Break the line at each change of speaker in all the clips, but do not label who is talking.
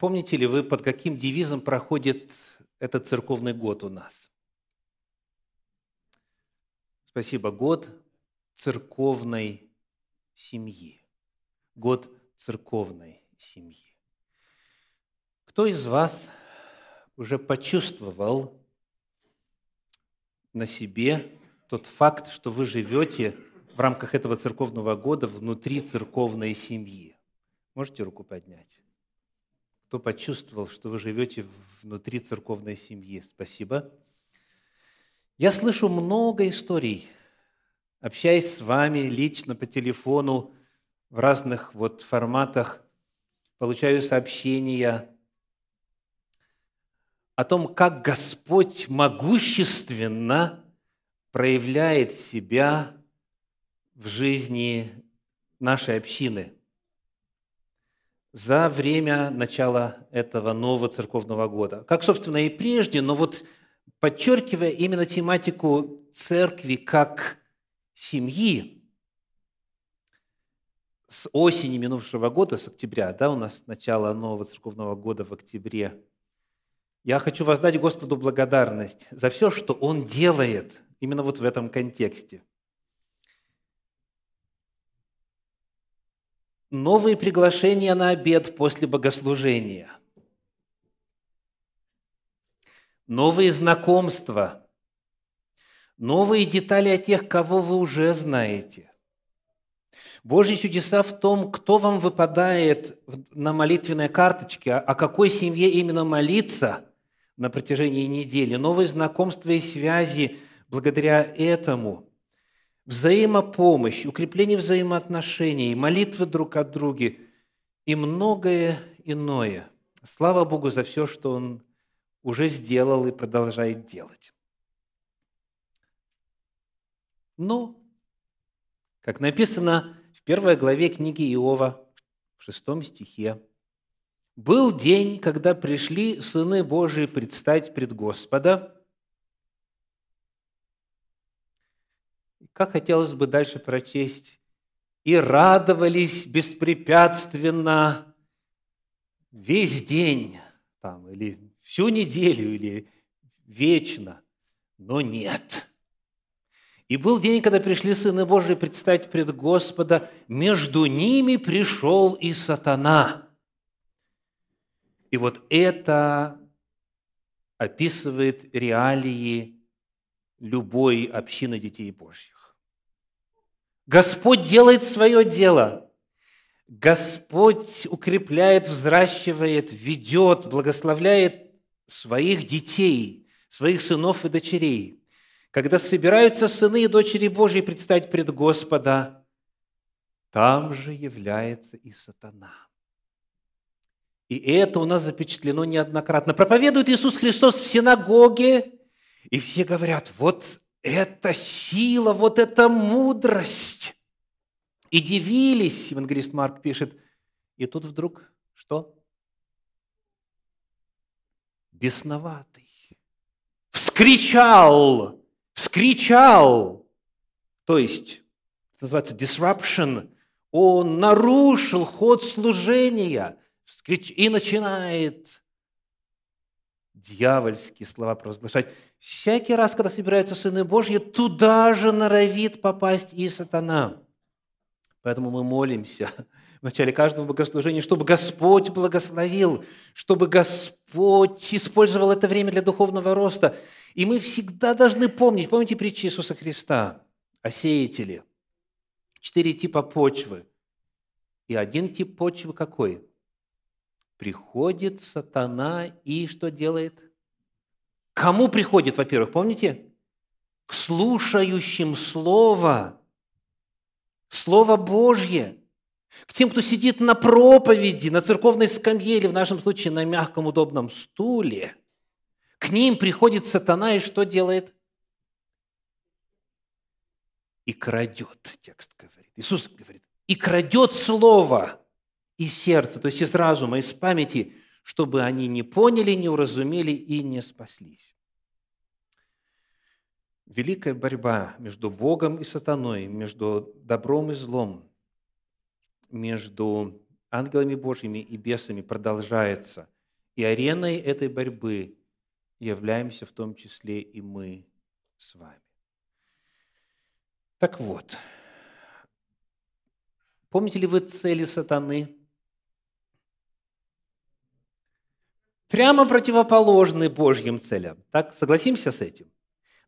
помните ли вы, под каким девизом проходит этот церковный год у нас? Спасибо. Год церковной семьи. Год церковной семьи. Кто из вас уже почувствовал на себе тот факт, что вы живете в рамках этого церковного года внутри церковной семьи? Можете руку поднять? Кто почувствовал, что вы живете внутри церковной семьи? Спасибо. Я слышу много историй, общаясь с вами лично по телефону в разных вот форматах, получаю сообщения о том, как Господь могущественно проявляет себя в жизни нашей общины за время начала этого нового церковного года. Как, собственно, и прежде, но вот подчеркивая именно тематику церкви как семьи, с осени минувшего года, с октября, да, у нас начало нового церковного года в октябре – я хочу воздать Господу благодарность за все, что Он делает именно вот в этом контексте. Новые приглашения на обед после богослужения. Новые знакомства. Новые детали о тех, кого вы уже знаете. Божьи чудеса в том, кто вам выпадает на молитвенной карточке, о какой семье именно молиться – на протяжении недели, новые знакомства и связи благодаря этому, взаимопомощь, укрепление взаимоотношений, молитвы друг от друга и многое иное. Слава Богу за все, что Он уже сделал и продолжает делать. Но, как написано в первой главе книги Иова, в шестом стихе, был день, когда пришли сыны Божии предстать пред Господа. Как хотелось бы дальше прочесть. И радовались беспрепятственно весь день, там, или всю неделю, или вечно, но нет. И был день, когда пришли сыны Божии предстать пред Господа, между ними пришел и сатана – и вот это описывает реалии любой общины детей Божьих. Господь делает свое дело. Господь укрепляет, взращивает, ведет, благословляет своих детей, своих сынов и дочерей. Когда собираются сыны и дочери Божьи предстать пред Господа, там же является и сатана – и это у нас запечатлено неоднократно. Проповедует Иисус Христос в синагоге, и все говорят, вот это сила, вот это мудрость. И дивились, евангелист Марк пишет, и тут вдруг что? Бесноватый. Вскричал, вскричал. То есть, это называется disruption. Он нарушил ход служения – и начинает дьявольские слова провозглашать. Всякий раз, когда собираются сыны Божьи, туда же норовит попасть и сатана. Поэтому мы молимся в начале каждого богослужения, чтобы Господь благословил, чтобы Господь использовал это время для духовного роста. И мы всегда должны помнить, помните притчи Иисуса Христа о сеятеле? Четыре типа почвы. И один тип почвы какой? приходит сатана и что делает? Кому приходит, во-первых, помните? К слушающим Слово, Слово Божье, к тем, кто сидит на проповеди, на церковной скамье или в нашем случае на мягком удобном стуле. К ним приходит сатана и что делает? И крадет, текст говорит. Иисус говорит, и крадет Слово – из сердца, то есть из разума, из памяти, чтобы они не поняли, не уразумели и не спаслись. Великая борьба между Богом и сатаной, между добром и злом, между ангелами Божьими и бесами продолжается. И ареной этой борьбы являемся в том числе и мы с вами. Так вот, помните ли вы цели сатаны? Прямо противоположны Божьим целям. Так, согласимся с этим?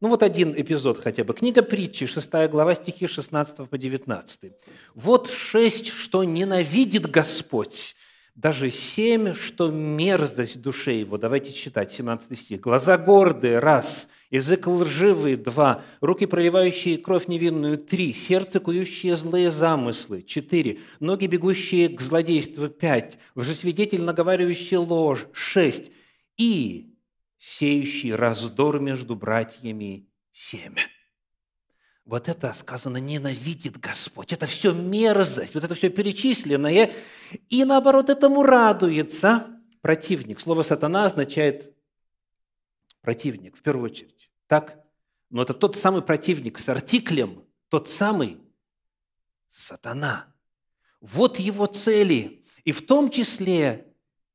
Ну вот один эпизод хотя бы. Книга притчи, 6 глава, стихи 16 по 19. «Вот шесть, что ненавидит Господь, даже семь, что мерзость душе его». Давайте читать, 17 стих. «Глаза гордые – раз, язык лживый – два, руки, проливающие кровь невинную – три, сердце, кующие злые замыслы – четыре, ноги, бегущие к злодейству – пять, лжесвидетель, наговаривающий ложь – шесть, и сеющий раздор между братьями семя. Вот это сказано, ненавидит Господь. Это все мерзость, вот это все перечисленное. И наоборот, этому радуется противник. Слово «сатана» означает противник, в первую очередь. Так? Но это тот самый противник с артиклем, тот самый сатана. Вот его цели. И в том числе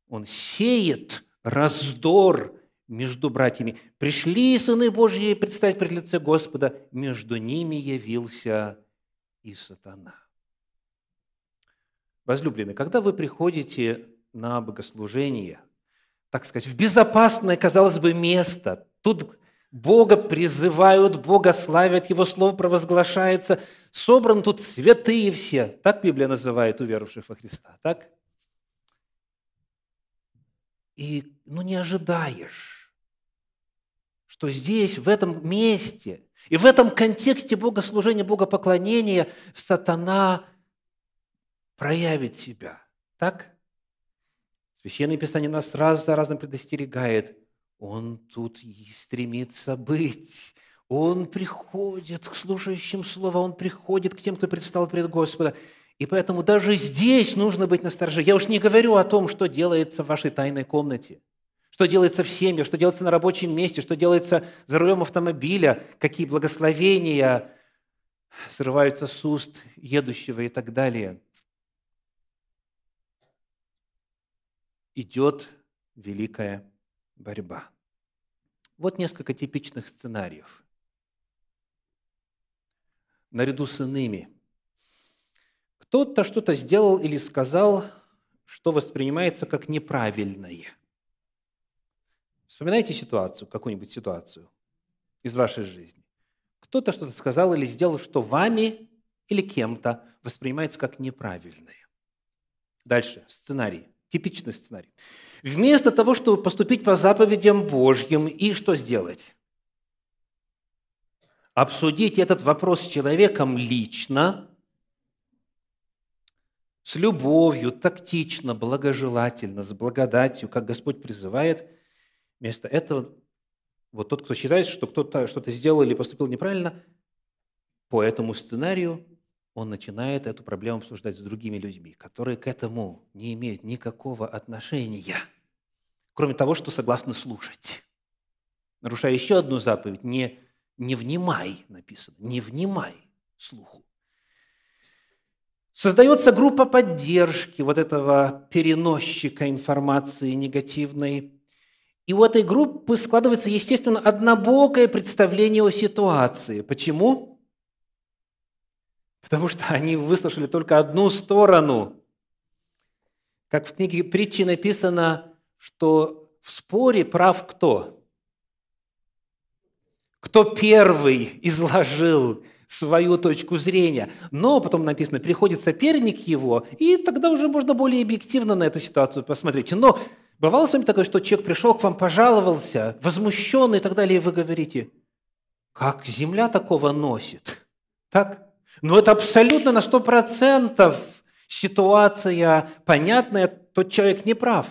он сеет раздор между братьями. Пришли сыны Божьи предстать пред лице Господа, между ними явился и сатана. Возлюбленные, когда вы приходите на богослужение, так сказать, в безопасное, казалось бы, место, тут Бога призывают, Бога славят, Его Слово провозглашается, собран тут святые все, так Библия называет уверовавших во Христа, так? И ну, не ожидаешь, что здесь, в этом месте и в этом контексте богослужения, богопоклонения сатана проявит себя. Так? Священное Писание нас раз за разом предостерегает. Он тут и стремится быть. Он приходит к слушающим Слово, Он приходит к тем, кто предстал пред Господа. И поэтому даже здесь нужно быть настороже. Я уж не говорю о том, что делается в вашей тайной комнате – что делается в семье, что делается на рабочем месте, что делается за рулем автомобиля, какие благословения срываются с уст едущего и так далее. Идет великая борьба. Вот несколько типичных сценариев. Наряду с иными. Кто-то что-то сделал или сказал, что воспринимается как неправильное. Вспоминайте ситуацию, какую-нибудь ситуацию из вашей жизни. Кто-то что-то сказал или сделал, что вами или кем-то воспринимается как неправильное. Дальше, сценарий, типичный сценарий. Вместо того, чтобы поступить по заповедям Божьим и что сделать? Обсудить этот вопрос с человеком лично, с любовью, тактично, благожелательно, с благодатью, как Господь призывает – Вместо этого вот тот, кто считает, что кто-то что-то сделал или поступил неправильно, по этому сценарию он начинает эту проблему обсуждать с другими людьми, которые к этому не имеют никакого отношения, кроме того, что согласны слушать. Нарушая еще одну заповедь, не, не внимай, написано, не внимай слуху. Создается группа поддержки вот этого переносчика информации негативной, и у этой группы складывается, естественно, однобокое представление о ситуации. Почему? Потому что они выслушали только одну сторону. Как в книге притчи написано, что в споре прав кто? Кто первый изложил свою точку зрения. Но потом написано, приходит соперник его, и тогда уже можно более объективно на эту ситуацию посмотреть. Но Бывало с вами такое, что человек пришел к вам, пожаловался, возмущенный и так далее, и вы говорите, как земля такого носит? Так? Но это абсолютно на сто процентов ситуация понятная, тот человек не прав.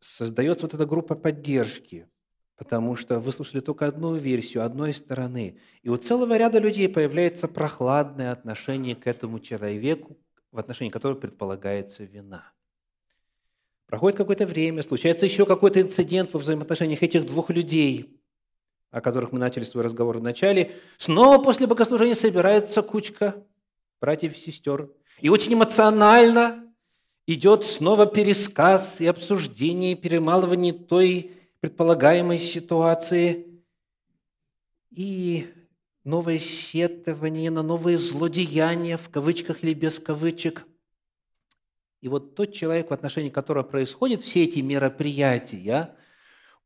Создается вот эта группа поддержки, потому что вы слушали только одну версию, одной стороны. И у целого ряда людей появляется прохладное отношение к этому человеку, в отношении которого предполагается вина. Проходит какое-то время, случается еще какой-то инцидент во взаимоотношениях этих двух людей, о которых мы начали свой разговор в начале. Снова после богослужения собирается кучка братьев и сестер. И очень эмоционально идет снова пересказ и обсуждение, и перемалывание той предполагаемой ситуации. И новое сетование на новые злодеяния, в кавычках или без кавычек. И вот тот человек, в отношении которого происходят все эти мероприятия,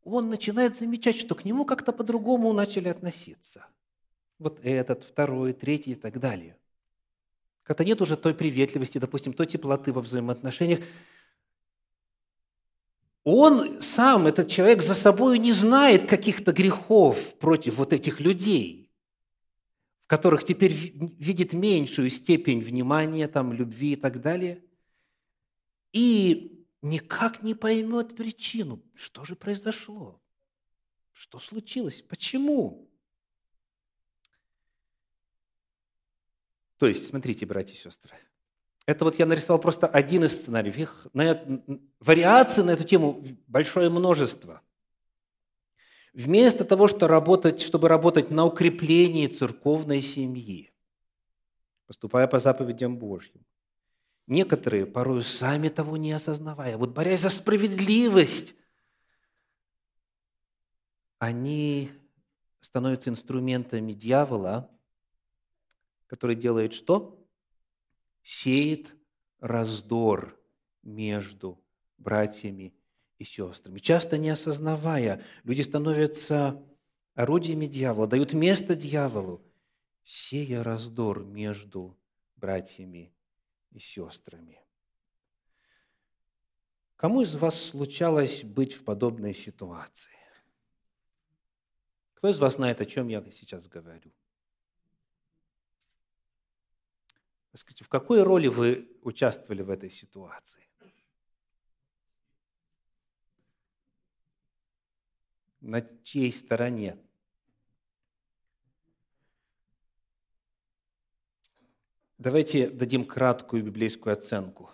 он начинает замечать, что к нему как-то по-другому начали относиться. Вот этот, второй, третий и так далее. Как-то нет уже той приветливости, допустим, той теплоты во взаимоотношениях. Он сам, этот человек, за собой не знает каких-то грехов против вот этих людей, в которых теперь видит меньшую степень внимания, там, любви и так далее. И никак не поймет причину, что же произошло, что случилось, почему. То есть, смотрите, братья и сестры, это вот я нарисовал просто один из сценариев. Их на, вариаций на эту тему большое множество. Вместо того, что работать, чтобы работать на укреплении церковной семьи, поступая по заповедям Божьим, некоторые, порой сами того не осознавая, вот борясь за справедливость, они становятся инструментами дьявола, который делает что? Сеет раздор между братьями и сестрами. Часто не осознавая, люди становятся орудиями дьявола, дают место дьяволу, сея раздор между братьями и сестрами. Кому из вас случалось быть в подобной ситуации? Кто из вас знает, о чем я сейчас говорю? Скажите, в какой роли вы участвовали в этой ситуации? На чьей стороне? Давайте дадим краткую библейскую оценку.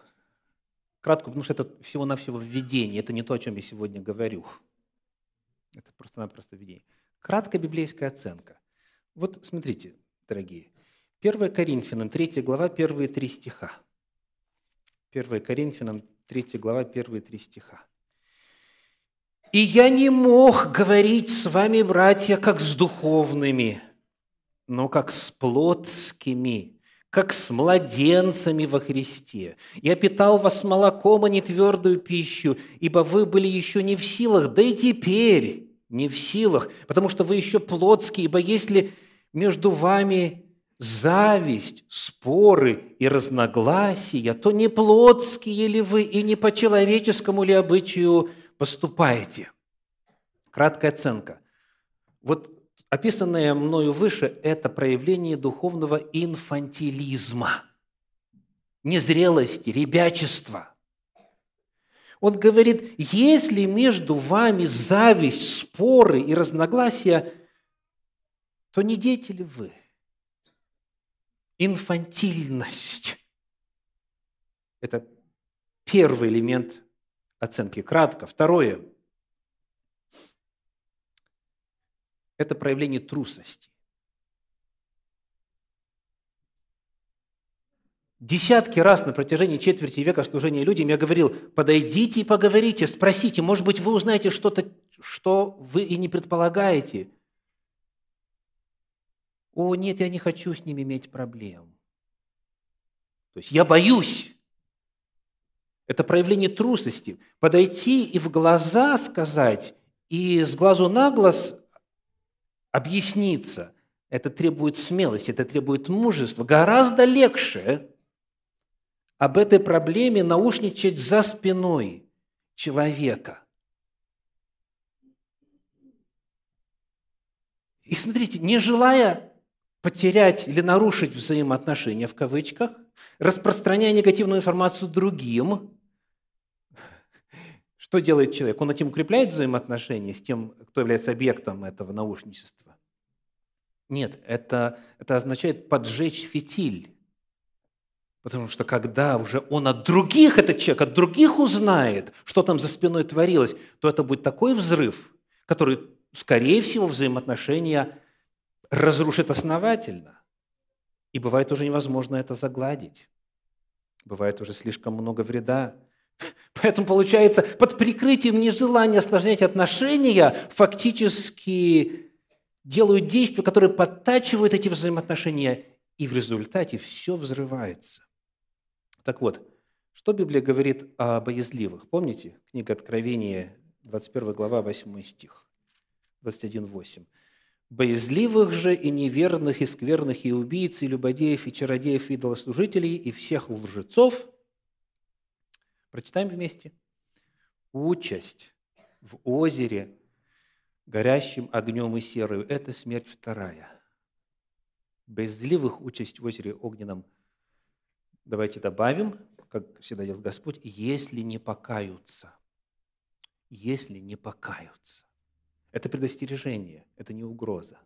Краткую, потому что это всего-навсего введение, это не то, о чем я сегодня говорю. Это просто-напросто введение. Краткая библейская оценка. Вот смотрите, дорогие, 1 Коринфянам, 3 глава, первые три стиха. 1 Коринфянам, 3 глава, первые три стиха. «И я не мог говорить с вами, братья, как с духовными, но как с плотскими, как с младенцами во Христе. Я питал вас молоком, а не твердую пищу, ибо вы были еще не в силах, да и теперь не в силах, потому что вы еще плотские, ибо если между вами зависть, споры и разногласия, то не плотские ли вы и не по человеческому ли обычаю поступаете? Краткая оценка. Вот описанное мною выше – это проявление духовного инфантилизма, незрелости, ребячества. Он говорит, если между вами зависть, споры и разногласия, то не дети ли вы? инфантильность. Это первый элемент оценки. Кратко. Второе – это проявление трусости. Десятки раз на протяжении четверти века служения людям я говорил, подойдите и поговорите, спросите, может быть, вы узнаете что-то, что вы и не предполагаете – о, нет, я не хочу с ними иметь проблем. То есть я боюсь. Это проявление трусости. Подойти и в глаза сказать, и с глазу на глаз объясниться. Это требует смелости, это требует мужества. Гораздо легче об этой проблеме наушничать за спиной человека. И смотрите, не желая потерять или нарушить взаимоотношения в кавычках, распространяя негативную информацию другим. Что делает человек? Он этим укрепляет взаимоотношения с тем, кто является объектом этого наушничества? Нет, это, это означает поджечь фитиль. Потому что когда уже он от других, этот человек, от других узнает, что там за спиной творилось, то это будет такой взрыв, который, скорее всего, взаимоотношения разрушит основательно. И бывает уже невозможно это загладить. Бывает уже слишком много вреда. Поэтому получается, под прикрытием нежелания осложнять отношения, фактически делают действия, которые подтачивают эти взаимоотношения, и в результате все взрывается. Так вот, что Библия говорит о боязливых? Помните? Книга Откровения, 21 глава, 8 стих, 21.8. «Боязливых же и неверных, и скверных, и убийц, и любодеев, и чародеев, и идолослужителей, и всех лжецов». Прочитаем вместе. «Участь в озере, горящим огнем и серою – это смерть вторая. Боязливых участь в озере огненном давайте добавим, как всегда делает Господь, если не покаются. Если не покаются. Это предостережение, это не угроза.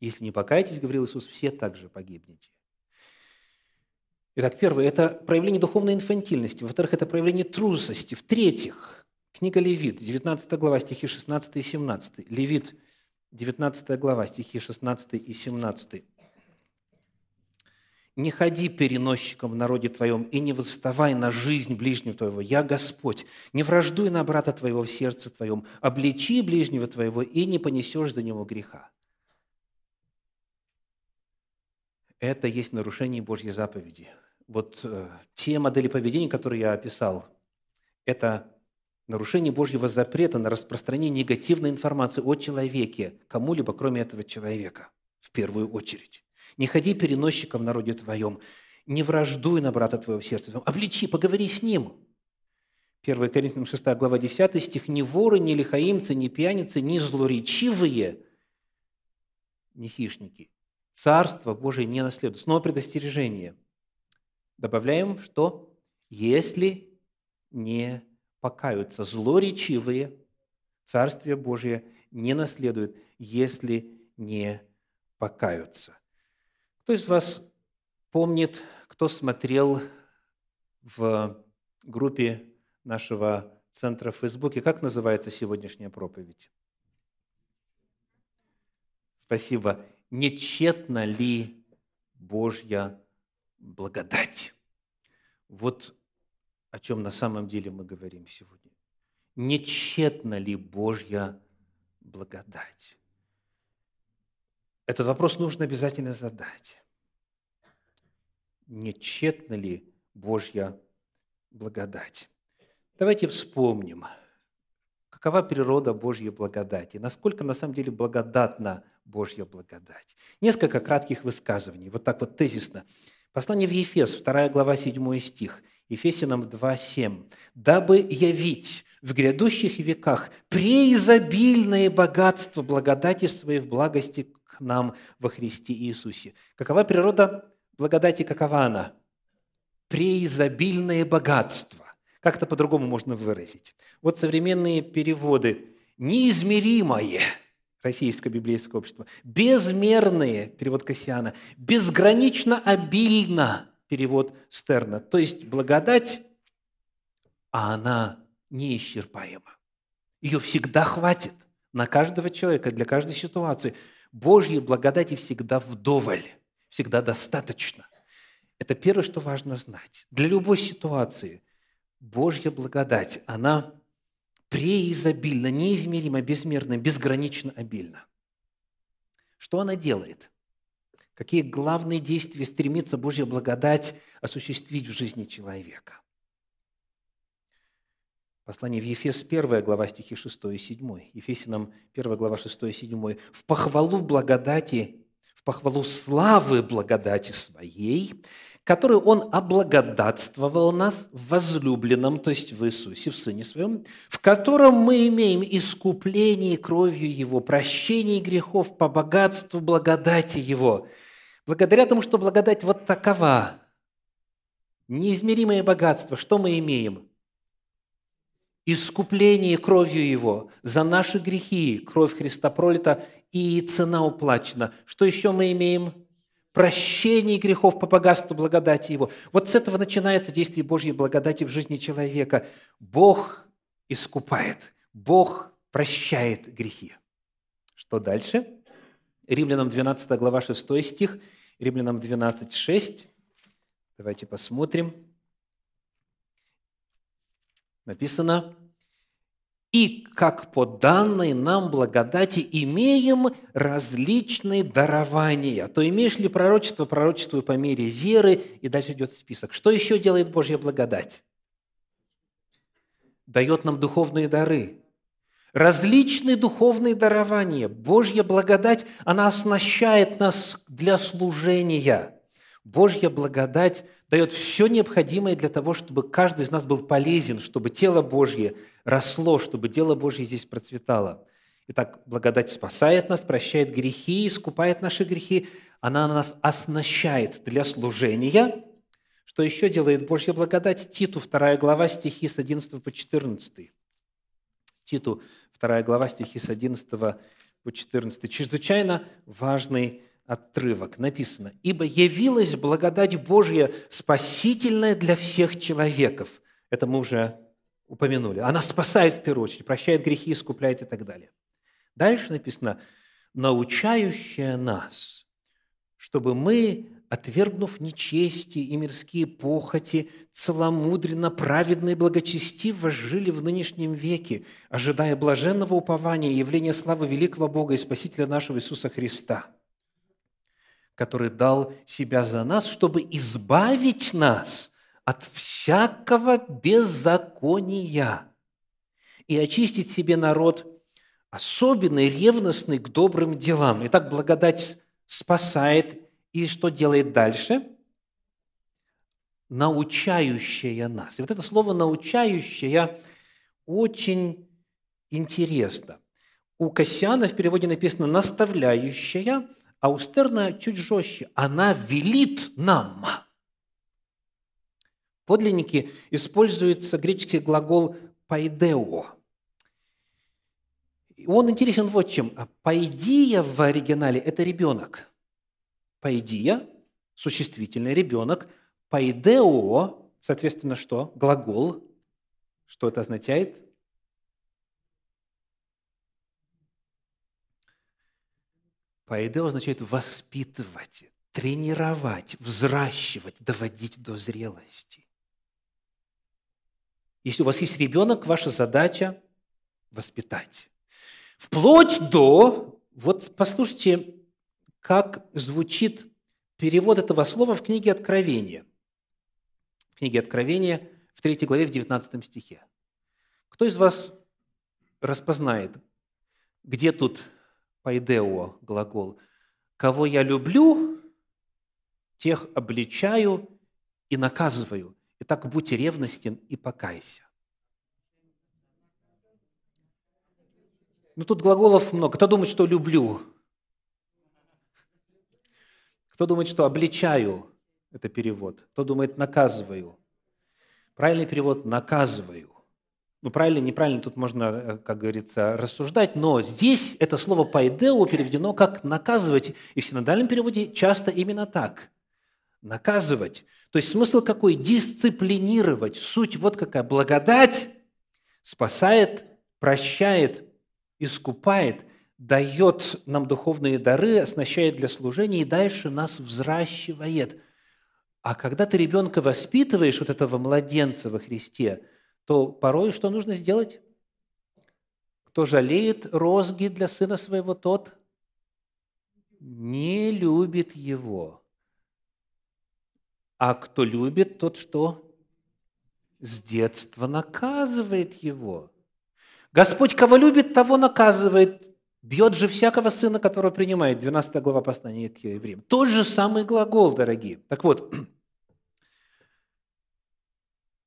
Если не покаетесь, говорил Иисус, все также погибнете. Итак, первое – это проявление духовной инфантильности. Во-вторых, это проявление трусости. В-третьих, книга Левит, 19 глава, стихи 16 и 17. Левит, 19 глава, стихи 16 и 17 не ходи переносчиком в народе твоем и не восставай на жизнь ближнего твоего. Я Господь. Не враждуй на брата твоего в сердце твоем. Обличи ближнего твоего и не понесешь за него греха. Это есть нарушение Божьей заповеди. Вот э, те модели поведения, которые я описал, это нарушение Божьего запрета на распространение негативной информации о человеке кому-либо, кроме этого человека, в первую очередь. Не ходи переносчиком в народе твоем, не враждуй на брата твоего в сердце твоем, обличи, поговори с ним. 1 Коринфянам 6 глава 10 стих. «Ни воры, ни лихаимцы, ни пьяницы, ни злоречивые, ни хищники. Царство Божие не наследуют». Снова предостережение. Добавляем, что если не покаются злоречивые, Царствие Божие не наследует, если не покаются. Кто из вас помнит, кто смотрел в группе нашего центра в Фейсбуке, как называется сегодняшняя проповедь? Спасибо. Нечетна ли Божья благодать? Вот о чем на самом деле мы говорим сегодня. Нечетна ли Божья благодать? Этот вопрос нужно обязательно задать. Не тщетна ли Божья благодать? Давайте вспомним, какова природа Божьей благодати, насколько на самом деле благодатна Божья благодать. Несколько кратких высказываний, вот так вот тезисно. Послание в Ефес, 2 глава, 7 стих, Ефесянам 2, 7. «Дабы явить в грядущих веках преизобильное богатство благодати своей в благости к нам во Христе Иисусе. Какова природа благодати, какова она? Преизобильное богатство. Как это по-другому можно выразить? Вот современные переводы. Неизмеримое – Российское библейское общество. Безмерные – перевод Кассиана. Безгранично обильно – перевод Стерна. То есть благодать, а она неисчерпаема. Ее всегда хватит на каждого человека, для каждой ситуации. Божьей благодати всегда вдоволь, всегда достаточно. Это первое, что важно знать. Для любой ситуации Божья благодать, она преизобильна, неизмеримо, безмерно, безгранично обильна. Что она делает? Какие главные действия стремится Божья благодать осуществить в жизни человека? Послание в Ефес 1 глава стихи 6 и 7. Ефесянам 1 глава 6 и 7. «В похвалу благодати, в похвалу славы благодати своей, которую Он облагодатствовал нас в возлюбленном, то есть в Иисусе, в Сыне Своем, в котором мы имеем искупление кровью Его, прощение грехов по богатству благодати Его». Благодаря тому, что благодать вот такова, неизмеримое богатство, что мы имеем – искупление кровью Его, за наши грехи кровь Христа пролита и цена уплачена. Что еще мы имеем? Прощение грехов по богатству благодати Его. Вот с этого начинается действие Божьей благодати в жизни человека. Бог искупает, Бог прощает грехи. Что дальше? Римлянам 12 глава 6 стих. Римлянам 12.6. Давайте посмотрим. Написано, «И как по данной нам благодати имеем различные дарования». То имеешь ли пророчество, пророчествую по мере веры. И дальше идет список. Что еще делает Божья благодать? Дает нам духовные дары – различные духовные дарования. Божья благодать, она оснащает нас для служения. Божья благодать дает все необходимое для того, чтобы каждый из нас был полезен, чтобы тело Божье росло, чтобы дело Божье здесь процветало. Итак, благодать спасает нас, прощает грехи, искупает наши грехи. Она нас оснащает для служения. Что еще делает Божья благодать? Титу, 2 глава, стихи с 11 по 14. Титу, 2 глава, стихи с 11 по 14. Чрезвычайно важный отрывок. Написано, «Ибо явилась благодать Божья, спасительная для всех человеков». Это мы уже упомянули. Она спасает в первую очередь, прощает грехи, искупляет и так далее. Дальше написано, научающая нас, чтобы мы отвергнув нечестие и мирские похоти, целомудренно, праведно и благочестиво жили в нынешнем веке, ожидая блаженного упования и явления славы великого Бога и Спасителя нашего Иисуса Христа, который дал себя за нас, чтобы избавить нас от всякого беззакония и очистить себе народ особенный, ревностный к добрым делам. Итак, благодать спасает и что делает дальше? Научающая нас. И вот это слово «научающая» очень интересно. У Кассиана в переводе написано «наставляющая», а у Стерна чуть жестче. Она велит нам. Подлинники используется греческий глагол «пайдео». Он интересен вот чем. «Пайдия» в оригинале – это ребенок – Паидия, существительный, ребенок. Паидео, соответственно, что? Глагол. Что это означает? Паидео означает воспитывать, тренировать, взращивать, доводить до зрелости. Если у вас есть ребенок, ваша задача – воспитать. Вплоть до, вот послушайте, как звучит перевод этого слова в книге Откровения. В книге Откровения в 3 главе, в 19 стихе. Кто из вас распознает, где тут пайдео глагол? «Кого я люблю, тех обличаю и наказываю. Итак, будь ревностен и покайся». Ну, тут глаголов много. Кто думает, что «люблю»? Кто думает, что обличаю, это перевод. Кто думает наказываю. Правильный перевод – наказываю. Ну, правильно, неправильно, тут можно, э, как говорится, рассуждать, но здесь это слово «пайдео» переведено как «наказывать», и в синодальном переводе часто именно так. Наказывать. То есть смысл какой? Дисциплинировать. Суть вот какая. Благодать спасает, прощает, искупает – дает нам духовные дары, оснащает для служения и дальше нас взращивает. А когда ты ребенка воспитываешь, вот этого младенца во Христе, то порой что нужно сделать? Кто жалеет розги для сына своего, тот не любит его. А кто любит, тот что? С детства наказывает его. Господь, кого любит, того наказывает. Бьет же всякого сына, которого принимает. 12 глава послания к евреям. Тот же самый глагол, дорогие. Так вот,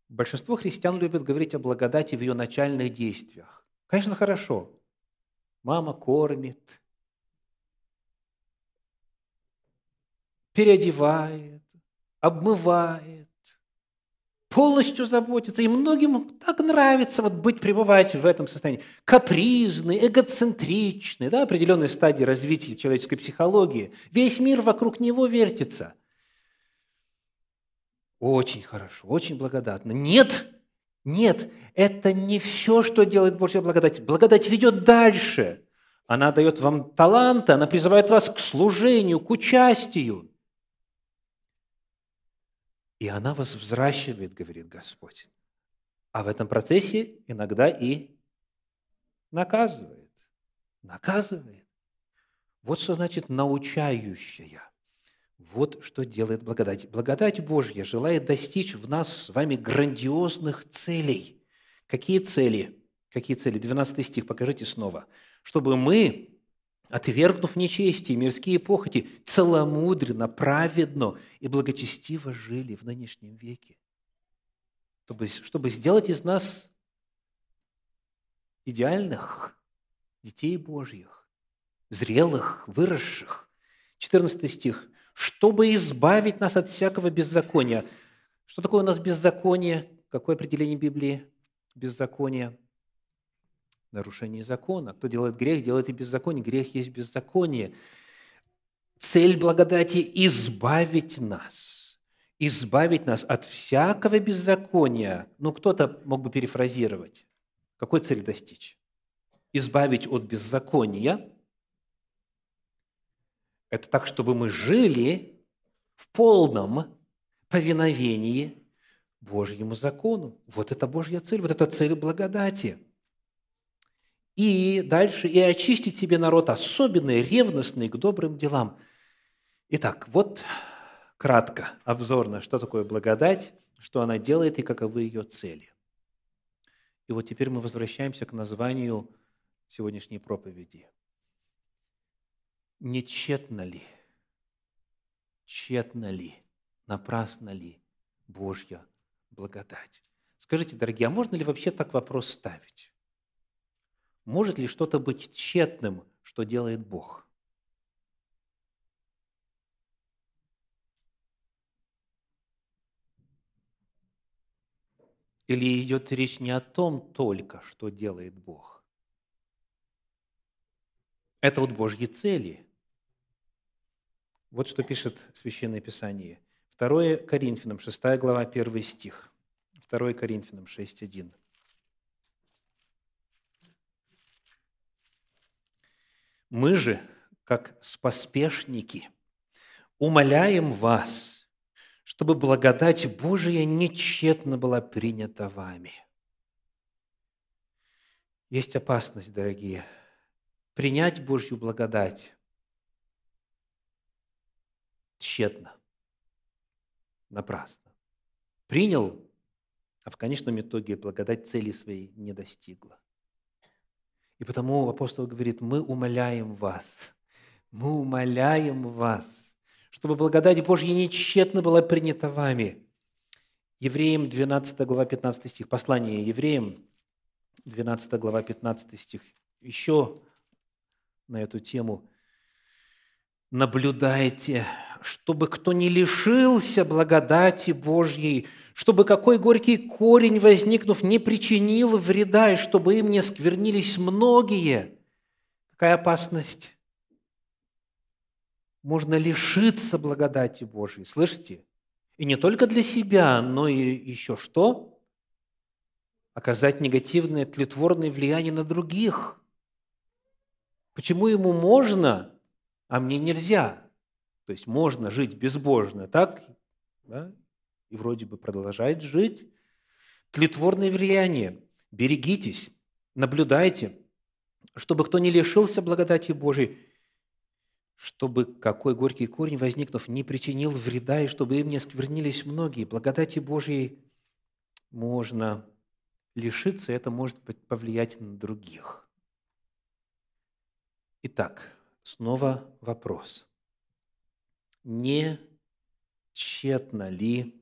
большинство христиан любят говорить о благодати в ее начальных действиях. Конечно, хорошо. Мама кормит, переодевает, обмывает, полностью заботится. И многим так нравится вот быть, пребывать в этом состоянии. Капризный, эгоцентричный, да, определенной стадии развития человеческой психологии. Весь мир вокруг него вертится. Очень хорошо, очень благодатно. Нет, нет, это не все, что делает Божья благодать. Благодать ведет дальше. Она дает вам таланты, она призывает вас к служению, к участию. И она вас взращивает, говорит Господь. А в этом процессе иногда и наказывает. Наказывает. Вот что значит научающая. Вот что делает благодать. Благодать Божья желает достичь в нас с вами грандиозных целей. Какие цели? Какие цели? 12 стих, покажите снова. Чтобы мы, отвергнув нечестие, мирские похоти, целомудренно, праведно и благочестиво жили в нынешнем веке. Чтобы, чтобы сделать из нас идеальных детей Божьих, зрелых, выросших. 14 стих. «Чтобы избавить нас от всякого беззакония». Что такое у нас беззаконие? Какое определение Библии? Беззаконие – нарушение закона. Кто делает грех, делает и беззаконие. Грех есть беззаконие. Цель благодати – избавить нас. Избавить нас от всякого беззакония. Ну, кто-то мог бы перефразировать. Какой цель достичь? Избавить от беззакония. Это так, чтобы мы жили в полном повиновении Божьему закону. Вот это Божья цель, вот это цель благодати – и дальше, и очистить себе народ особенный, ревностный к добрым делам. Итак, вот кратко, обзорно, что такое благодать, что она делает и каковы ее цели. И вот теперь мы возвращаемся к названию сегодняшней проповеди. Не тщетно ли, тщетно ли, напрасно ли Божья благодать? Скажите, дорогие, а можно ли вообще так вопрос ставить? Может ли что-то быть тщетным, что делает Бог? Или идет речь не о том только, что делает Бог? Это вот Божьи цели. Вот что пишет Священное Писание. 2 Коринфянам, 6 глава, 1 стих. 2 Коринфянам 6.1. Мы же, как споспешники, умоляем вас, чтобы благодать Божия нечетно была принята вами. Есть опасность, дорогие, принять Божью благодать тщетно, напрасно. Принял, а в конечном итоге благодать цели своей не достигла. И потому апостол говорит, мы умоляем вас, мы умоляем вас, чтобы благодать Божья нечетно была принята вами. Евреям 12 глава 15 стих, послание евреям 12 глава 15 стих, еще на эту тему. Наблюдайте чтобы кто не лишился благодати Божьей, чтобы какой горький корень, возникнув, не причинил вреда, и чтобы им не сквернились многие. Какая опасность? Можно лишиться благодати Божьей, слышите? И не только для себя, но и еще что? Оказать негативное, тлетворное влияние на других. Почему ему можно, а мне нельзя? То есть можно жить безбожно, так? Да? И вроде бы продолжать жить. Тлетворное влияние. Берегитесь, наблюдайте, чтобы кто не лишился благодати Божией, чтобы какой горький корень, возникнув, не причинил вреда, и чтобы им не сквернились многие. Благодати Божией можно лишиться, это может повлиять на других. Итак, снова вопрос не тщетна ли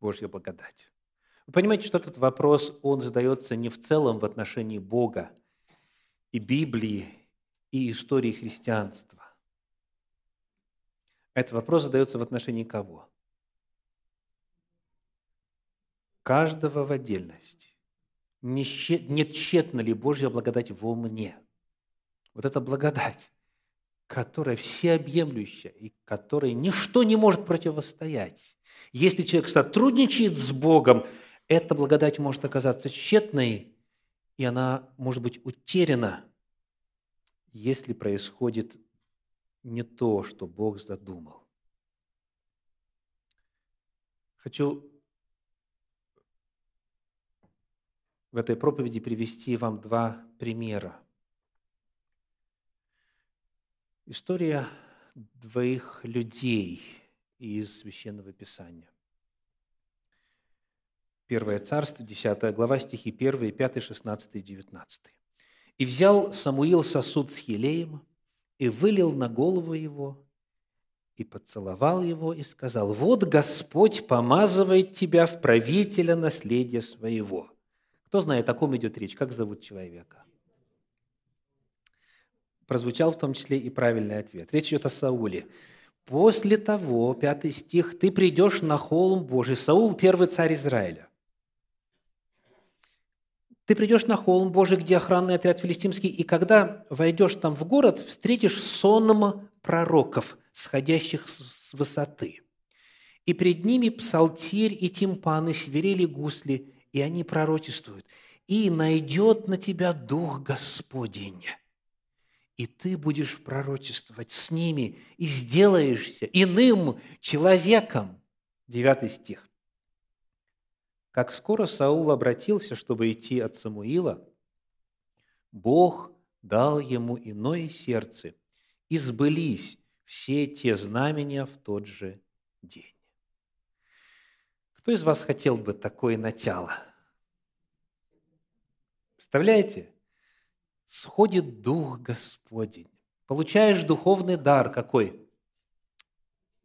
Божья благодать? Вы понимаете, что этот вопрос, он задается не в целом в отношении Бога и Библии, и истории христианства. Этот вопрос задается в отношении кого? Каждого в отдельности. Не тщетна ли Божья благодать во мне? Вот эта благодать которая всеобъемлющая и которой ничто не может противостоять. Если человек сотрудничает с Богом, эта благодать может оказаться тщетной, и она может быть утеряна, если происходит не то, что Бог задумал. Хочу в этой проповеди привести вам два примера. История двоих людей из Священного Писания. Первое царство, 10 глава, стихи 1, 5, 16 19. «И взял Самуил сосуд с елеем, и вылил на голову его, и поцеловал его, и сказал, «Вот Господь помазывает тебя в правителя наследия своего». Кто знает, о ком идет речь? Как зовут человека? Прозвучал в том числе и правильный ответ. Речь идет о Сауле. После того, пятый стих, ты придешь на холм Божий. Саул – первый царь Израиля. Ты придешь на холм Божий, где охранный отряд филистимский, и когда войдешь там в город, встретишь сонм пророков, сходящих с высоты. И пред ними псалтирь и тимпаны, свирели гусли, и они пророчествуют. И найдет на тебя Дух Господень, и ты будешь пророчествовать с ними, и сделаешься иным человеком. Девятый стих. Как скоро Саул обратился, чтобы идти от Самуила, Бог дал ему иное сердце, и сбылись все те знамения в тот же день. Кто из вас хотел бы такое начало? Представляете? Сходит Дух Господень. Получаешь духовный дар какой?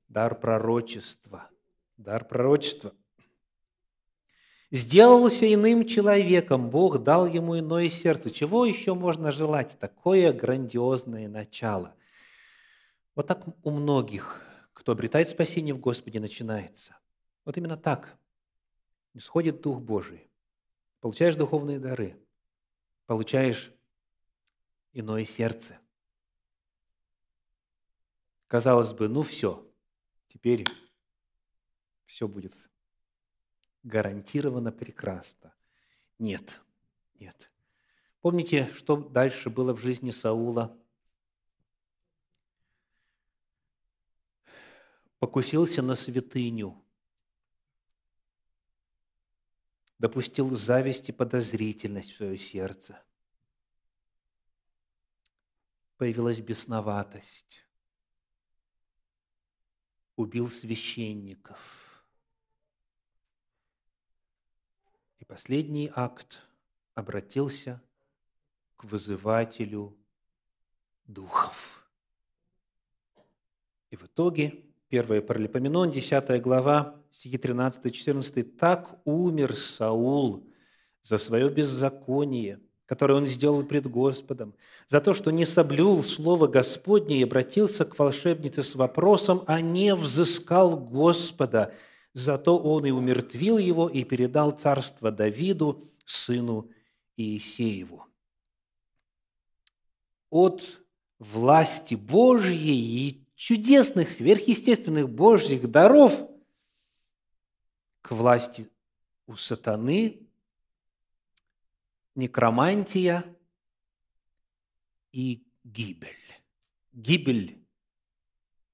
Дар пророчества. Дар пророчества – сделался иным человеком, Бог дал ему иное сердце. Чего еще можно желать? Такое грандиозное начало. Вот так у многих, кто обретает спасение в Господе, начинается. Вот именно так. Исходит Дух Божий. Получаешь духовные дары. Получаешь иное сердце. Казалось бы, ну все, теперь все будет гарантированно прекрасно. Нет, нет. Помните, что дальше было в жизни Саула? Покусился на святыню, допустил зависть и подозрительность в свое сердце. Появилась бесноватость, убил священников – последний акт обратился к вызывателю духов. И в итоге, 1 Паралипоменон, 10 глава, стихи 13-14, «Так умер Саул за свое беззаконие, которое он сделал пред Господом, за то, что не соблюл слово Господне и обратился к волшебнице с вопросом, а не взыскал Господа, Зато он и умертвил его и передал царство Давиду, сыну Иисееву. От власти Божьей и чудесных, сверхъестественных Божьих даров к власти у сатаны, некромантия и гибель. Гибель,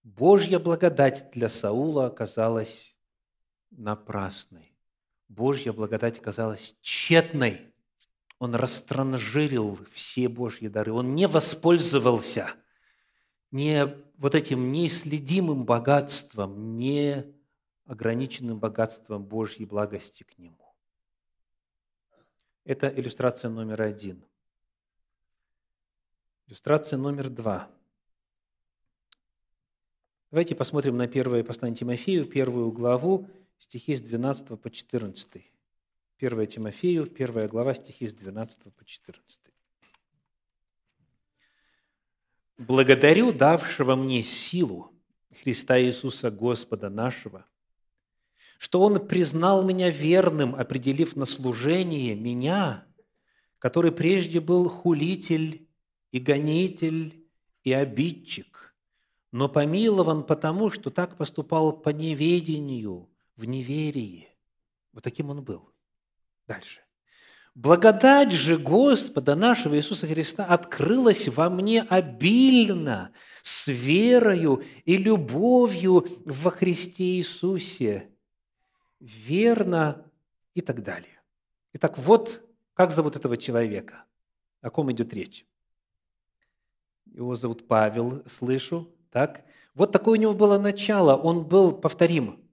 Божья благодать для Саула оказалась напрасной. Божья благодать оказалась тщетной. Он растранжирил все Божьи дары. Он не воспользовался не вот этим неисследимым богатством, не ограниченным богатством Божьей благости к нему. Это иллюстрация номер один. Иллюстрация номер два. Давайте посмотрим на первое послание Тимофею, первую главу, стихи с 12 по 14. 1 Тимофею, 1 глава, стихи с 12 по 14. «Благодарю давшего мне силу Христа Иисуса Господа нашего, что Он признал меня верным, определив на служение меня, который прежде был хулитель и гонитель и обидчик, но помилован потому, что так поступал по неведению – в неверии. Вот таким он был. Дальше. Благодать же Господа нашего Иисуса Христа открылась во мне обильно, с верою и любовью во Христе Иисусе. Верно и так далее. Итак, вот как зовут этого человека, о ком идет речь. Его зовут Павел, слышу, так? Вот такое у него было начало, он был, повторим,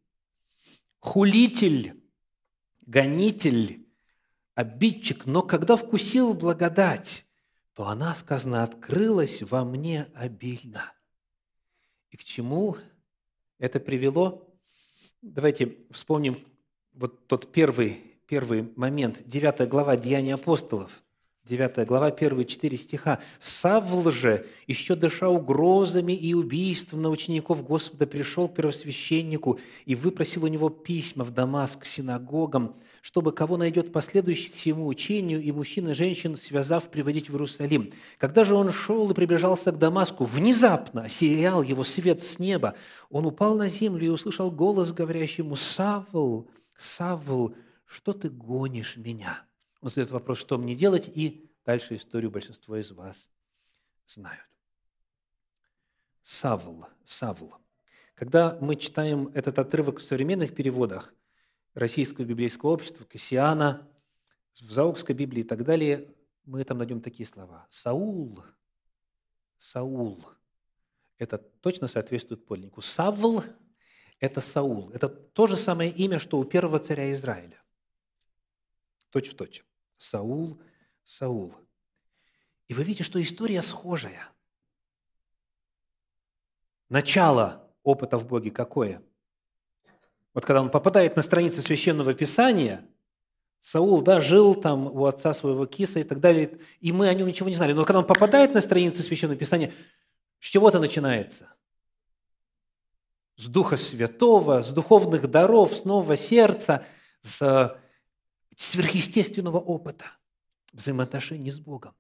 хулитель, гонитель, обидчик, но когда вкусил благодать, то она, сказано, открылась во мне обильно. И к чему это привело? Давайте вспомним вот тот первый, первый момент, 9 глава Деяния апостолов, 9 глава, первые четыре стиха. «Савл же, еще дыша угрозами и убийством на учеников Господа, пришел к первосвященнику и выпросил у него письма в Дамаск синагогам, чтобы кого найдет последующих всему учению, и мужчин и женщин, связав, приводить в Иерусалим. Когда же он шел и приближался к Дамаску, внезапно осиял его свет с неба. Он упал на землю и услышал голос, говорящий ему, «Савл, Савл, что ты гонишь меня?» Он задает вопрос, что мне делать, и дальше историю большинство из вас знают. Савл, Савл. Когда мы читаем этот отрывок в современных переводах Российского библейского общества, Кассиана, в Заокской Библии и так далее, мы там найдем такие слова. Саул, Саул. Это точно соответствует подлиннику. Савл – это Саул. Это то же самое имя, что у первого царя Израиля. Точь в точь. Саул, Саул. И вы видите, что история схожая. Начало опыта в Боге какое? Вот когда он попадает на страницы Священного Писания, Саул, да, жил там у отца своего киса и так далее, и мы о нем ничего не знали. Но когда он попадает на страницы Священного Писания, с чего-то начинается. С Духа Святого, с духовных даров, с нового сердца, с сверхъестественного опыта взаимоотношений с Богом.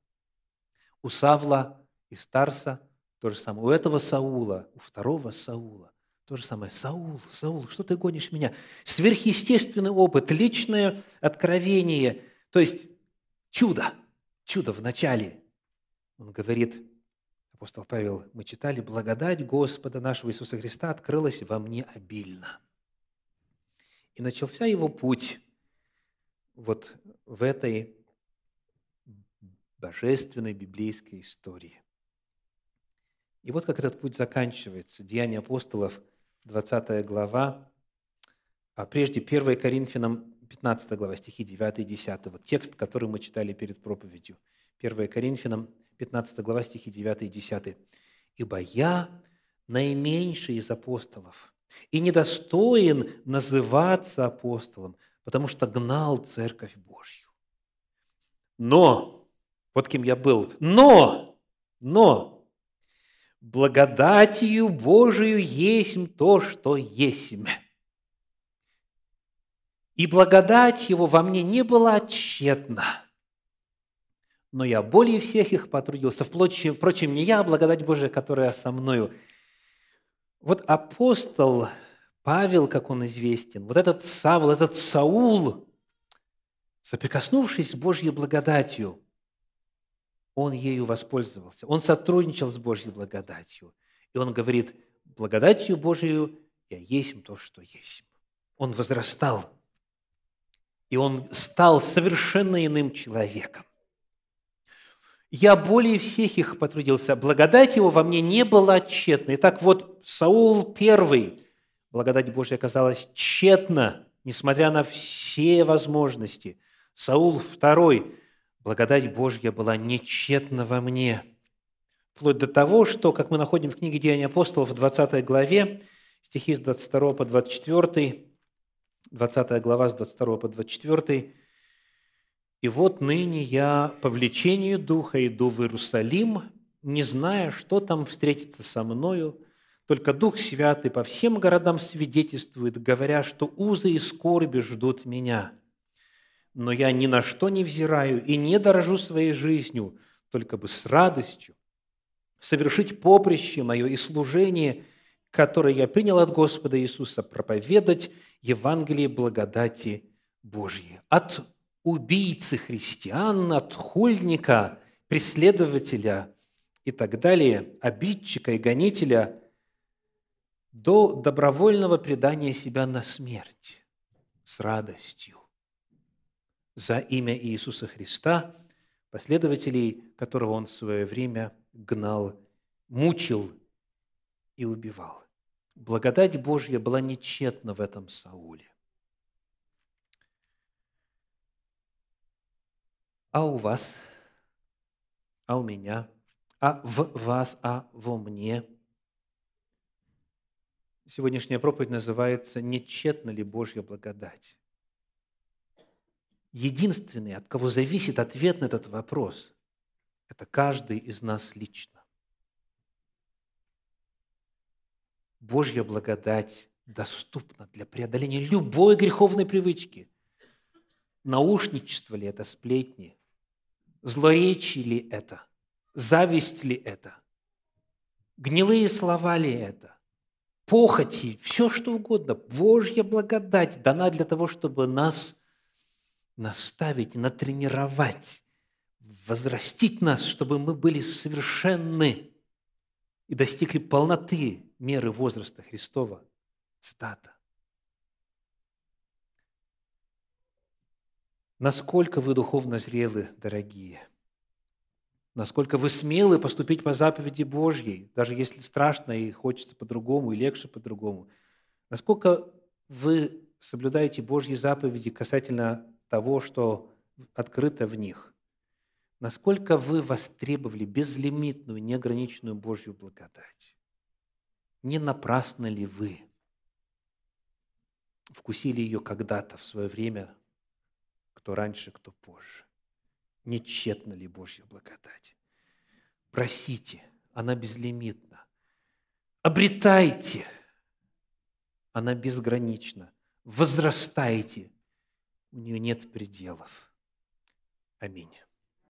У Савла и Старса то же самое. У этого Саула, у второго Саула то же самое. Саул, Саул, что ты гонишь меня? Сверхъестественный опыт, личное откровение, то есть чудо, чудо в начале. Он говорит, апостол Павел, мы читали, благодать Господа нашего Иисуса Христа открылась во мне обильно. И начался его путь вот в этой божественной библейской истории. И вот как этот путь заканчивается. Деяния апостолов, 20 глава, а прежде 1 Коринфянам 15 глава, стихи 9 и 10. Вот текст, который мы читали перед проповедью. 1 Коринфянам 15 глава, стихи 9 и 10. «Ибо я наименьший из апостолов, и недостоин называться апостолом, потому что гнал Церковь Божью. Но, вот кем я был, но, но, благодатью Божию есть то, что есть. И благодать Его во мне не была тщетна. Но я более всех их потрудился. Впрочем, не я, а благодать Божия, которая со мною. Вот апостол Павел, как он известен, вот этот Савл, этот Саул, соприкоснувшись с Божьей благодатью, он ею воспользовался. Он сотрудничал с Божьей благодатью. И он говорит, благодатью Божию я есть то, что есть. Он возрастал. И он стал совершенно иным человеком. Я более всех их потрудился. Благодать его во мне не была тщетной. Итак, вот Саул первый – благодать Божья оказалась тщетна, несмотря на все возможности. Саул второй, благодать Божья была нечетна во мне. Вплоть до того, что, как мы находим в книге Деяний апостолов в 20 главе, стихи с 22 по 24, 20 глава с 22 по 24, «И вот ныне я по влечению Духа иду в Иерусалим, не зная, что там встретится со мною, только Дух Святый по всем городам свидетельствует, говоря, что узы и скорби ждут меня. Но я ни на что не взираю и не дорожу своей жизнью, только бы с радостью совершить поприще мое и служение, которое я принял от Господа Иисуса, проповедать Евангелие благодати Божьей. От убийцы христиан, от хульника, преследователя и так далее, обидчика и гонителя – до добровольного предания себя на смерть. с радостью за имя Иисуса Христа, последователей которого он в свое время гнал, мучил и убивал. Благодать Божья была нечетна в этом Сауле. А у вас, а у меня, а в вас, а во мне. Сегодняшняя проповедь называется «Нечетна ли Божья благодать?» Единственный, от кого зависит ответ на этот вопрос, это каждый из нас лично. Божья благодать доступна для преодоления любой греховной привычки. Наушничество ли это, сплетни? Злоречие ли это? Зависть ли это? Гнилые слова ли это? Похоти, все что угодно. Божья благодать дана для того, чтобы нас наставить, натренировать, возрастить нас, чтобы мы были совершенны и достигли полноты меры возраста Христова. Цитата. Насколько вы духовно зрелы, дорогие? Насколько вы смелы поступить по заповеди Божьей, даже если страшно и хочется по-другому, и легче по-другому? Насколько вы соблюдаете Божьи заповеди касательно того, что открыто в них? насколько вы востребовали безлимитную, неограниченную Божью благодать? Не напрасно ли вы вкусили ее когда-то в свое время, кто раньше, кто позже? Не тщетна ли Божья благодать? Просите, она безлимитна. Обретайте, она безгранична. Возрастайте, у нее нет пределов. Аминь.